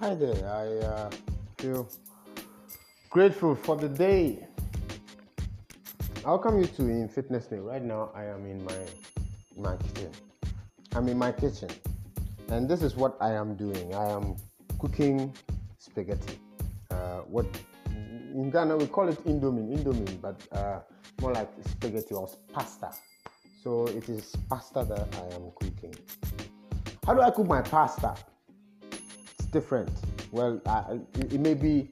Hi there. I uh, feel grateful for the day. Welcome you to in Fitness Day. Right now, I am in my my kitchen. I'm in my kitchen, and this is what I am doing. I am cooking spaghetti. Uh, what in Ghana we call it indomie, indomie, but uh, more like spaghetti or pasta. So it is pasta that I am cooking. How do I cook my pasta? Different. Well, I, it, may be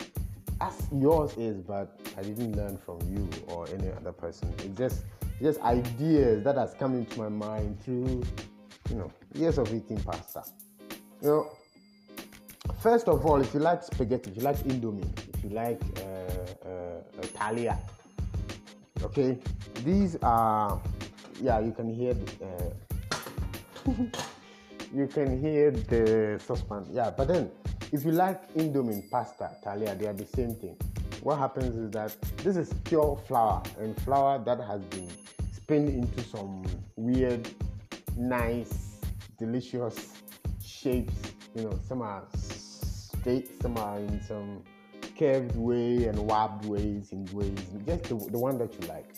as yours is, but I didn't learn from you or any other person. It's just just ideas that has come into my mind through you know years of eating pasta. You know, first of all, if you like spaghetti, if you like indomie, if you like uh, uh, uh, talia, okay, these are yeah, you can hear. Uh, you can hear the saucepan. Yeah, but then if you like indomie, pasta, talia, they are the same thing. What happens is that this is pure flour and flour that has been spun into some weird, nice, delicious shapes. You know, some are straight, some are in some curved way and warped ways in ways. Just the, the one that you like.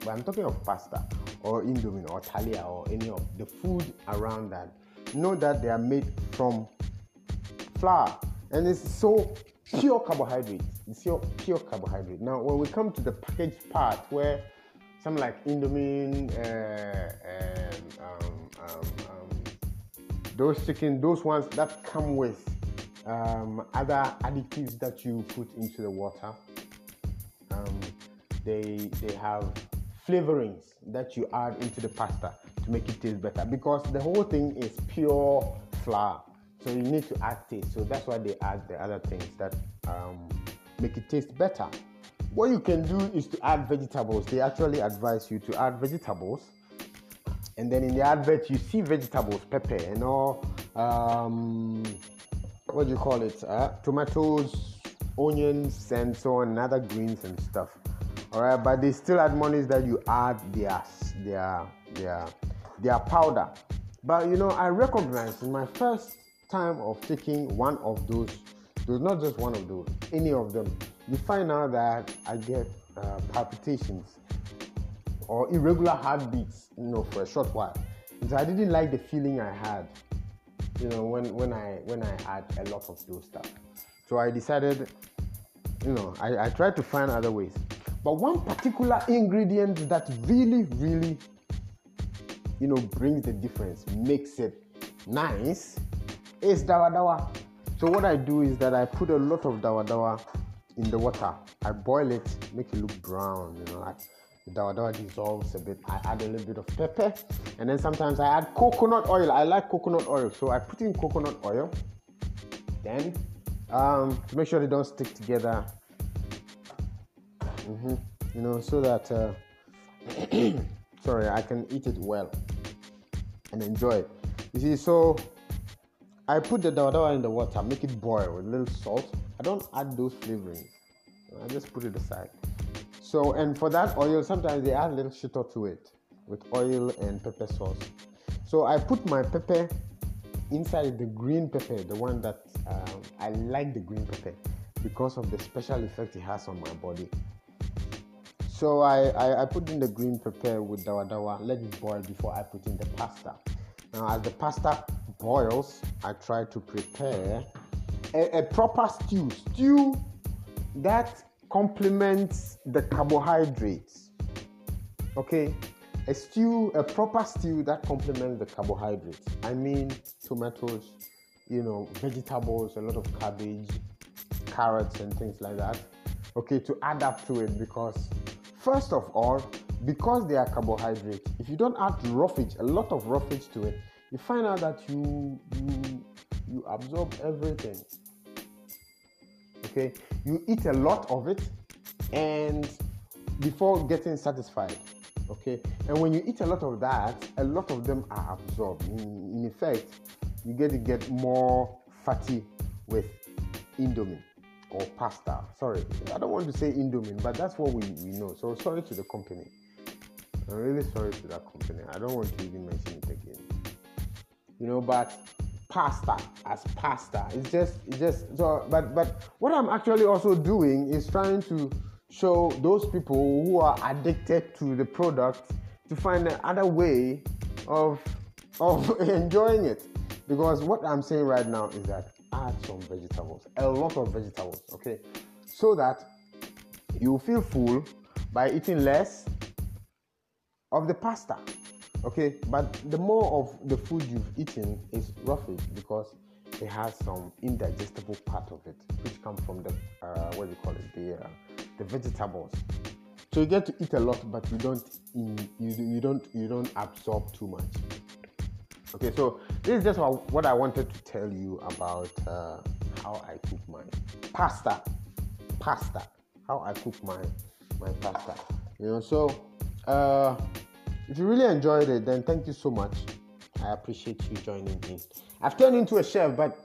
But I'm talking of pasta or indomie or talia or any of the food around that. Know that they are made from flour and it's so pure carbohydrate. It's pure, pure carbohydrate. Now, when we come to the packaged part where something like indomie uh, and um, um, um, those chicken, those ones that come with um, other additives that you put into the water, um, they they have flavorings that you add into the pasta to make it taste better because the whole thing is pure flour. So you need to add taste. So that's why they add the other things that um, make it taste better. What you can do is to add vegetables. They actually advise you to add vegetables. And then in the advert, you see vegetables, pepper, and all, um, what do you call it? Uh, tomatoes, onions, and so on, and other greens and stuff. All right, but they still admonish that you add their, their, their, their powder. But you know, I recognize in my first time of taking one of those, those not just one of those, any of them, you find out that I get uh, palpitations or irregular heartbeats, you know, for a short while. So I didn't like the feeling I had, you know, when, when I when I had a lot of those stuff. So I decided, you know, I, I tried to find other ways. But one particular ingredient that really, really, you know, brings the difference, makes it nice, is dawa dawa. So what I do is that I put a lot of dawa dawa in the water. I boil it, make it look brown, you know, like the dawa dawa dissolves a bit. I add a little bit of pepper, and then sometimes I add coconut oil. I like coconut oil, so I put in coconut oil. Then, um, to make sure they don't stick together, mm-hmm, you know, so that uh, sorry, I can eat it well and enjoy it. You see, so I put the dawa dawa in the water, make it boil with a little salt. I don't add those flavorings. I just put it aside. So, and for that oil, sometimes they add a little shito to it with oil and pepper sauce. So I put my pepper inside the green pepper, the one that um, I like the green pepper because of the special effect it has on my body. So I, I, I put in the green pepper with dawa dawa, let it boil before I put in the pasta. Now, as the pasta boils, I try to prepare a, a proper stew. Stew that complements the carbohydrates. Okay, a stew, a proper stew that complements the carbohydrates. I mean, tomatoes, you know, vegetables, a lot of cabbage, carrots, and things like that. Okay, to add up to it because, first of all, because they are carbohydrates, if you don't add roughage, a lot of roughage to it, you find out that you you you absorb everything. Okay, you eat a lot of it, and before getting satisfied. Okay, and when you eat a lot of that, a lot of them are absorbed. In, in effect, you get to get more fatty with indomie or pasta. Sorry, I don't want to say indomie, but that's what we, we know. So sorry to the company. I'm really sorry to that company. I don't want to even mention it again. You know, but pasta as pasta. It's just it's just so but but what I'm actually also doing is trying to show those people who are addicted to the product to find another way of of enjoying it. Because what I'm saying right now is that add some vegetables, a lot of vegetables, okay? So that you feel full by eating less of the pasta. Okay, but the more of the food you've eaten is roughage because it has some indigestible part of it, which come from the uh, what do you call it, the uh, the vegetables. So you get to eat a lot, but you don't you, you don't you don't absorb too much. Okay, so this is just what I wanted to tell you about uh, how I cook my pasta, pasta, how I cook my my pasta. You know, so uh, if you really enjoyed it, then thank you so much. I appreciate you joining me. I've turned into a chef, but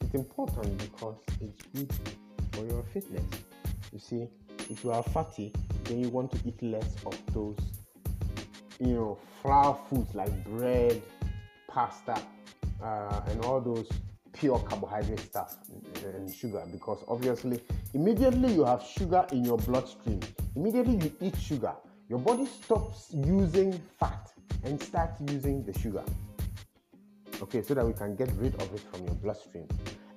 it's important because it's good for your fitness. You see, if you are fatty, then you want to eat less of those, you know, flour foods like bread, pasta, uh, and all those pure carbohydrate stuff and sugar because obviously immediately you have sugar in your bloodstream immediately you eat sugar your body stops using fat and starts using the sugar. Okay, so that we can get rid of it from your bloodstream.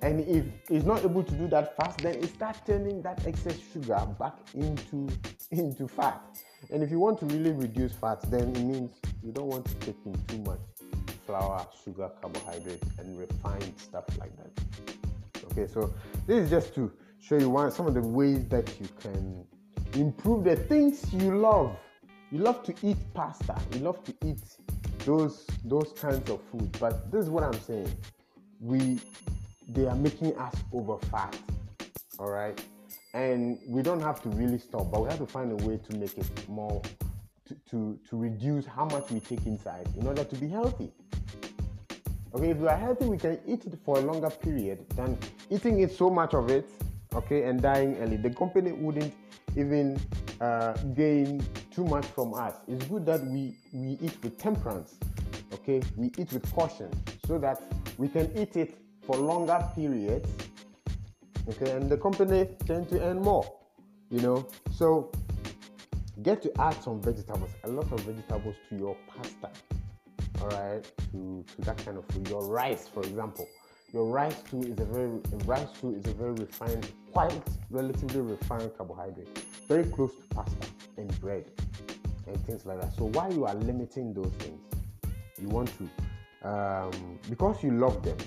And if it's not able to do that fast, then it starts turning that excess sugar back into, into fat. And if you want to really reduce fat, then it means you don't want to take in too much flour, sugar, carbohydrates, and refined stuff like that. Okay, so this is just to show you one some of the ways that you can improve the things you love. You love to eat pasta. You love to eat those those kinds of food. But this is what I'm saying. We they are making us over fat. All right. And we don't have to really stop, but we have to find a way to make it more to, to, to reduce how much we take inside in order to be healthy. Okay, if we are healthy, we can eat it for a longer period than eating it so much of it, okay, and dying early. The company wouldn't even uh, gain too much from us. It's good that we, we eat with temperance, okay? We eat with caution so that we can eat it for longer periods, okay? And the company tend to earn more, you know? So get to add some vegetables, a lot of vegetables to your pasta, all right? To, to that kind of food. Your rice, for example your rice too is a very rice too is a very refined, quite relatively refined carbohydrate, very close to pasta and bread and things like that. So while you are limiting those things, you want to um, because you love them.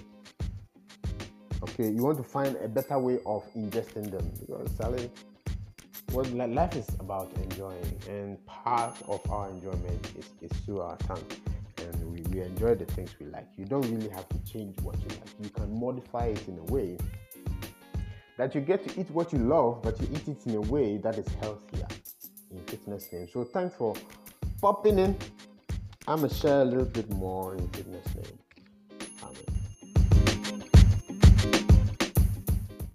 Okay, you want to find a better way of ingesting them because Sally, what life is about enjoying, and part of our enjoyment is, is through our tongue we, enjoy the things we like. You don't really have to change what you like. You can modify it in a way that you get to eat what you love, but you eat it in a way that is healthier in fitness name. So thanks for popping in. I'm gonna share a little bit more in fitness name.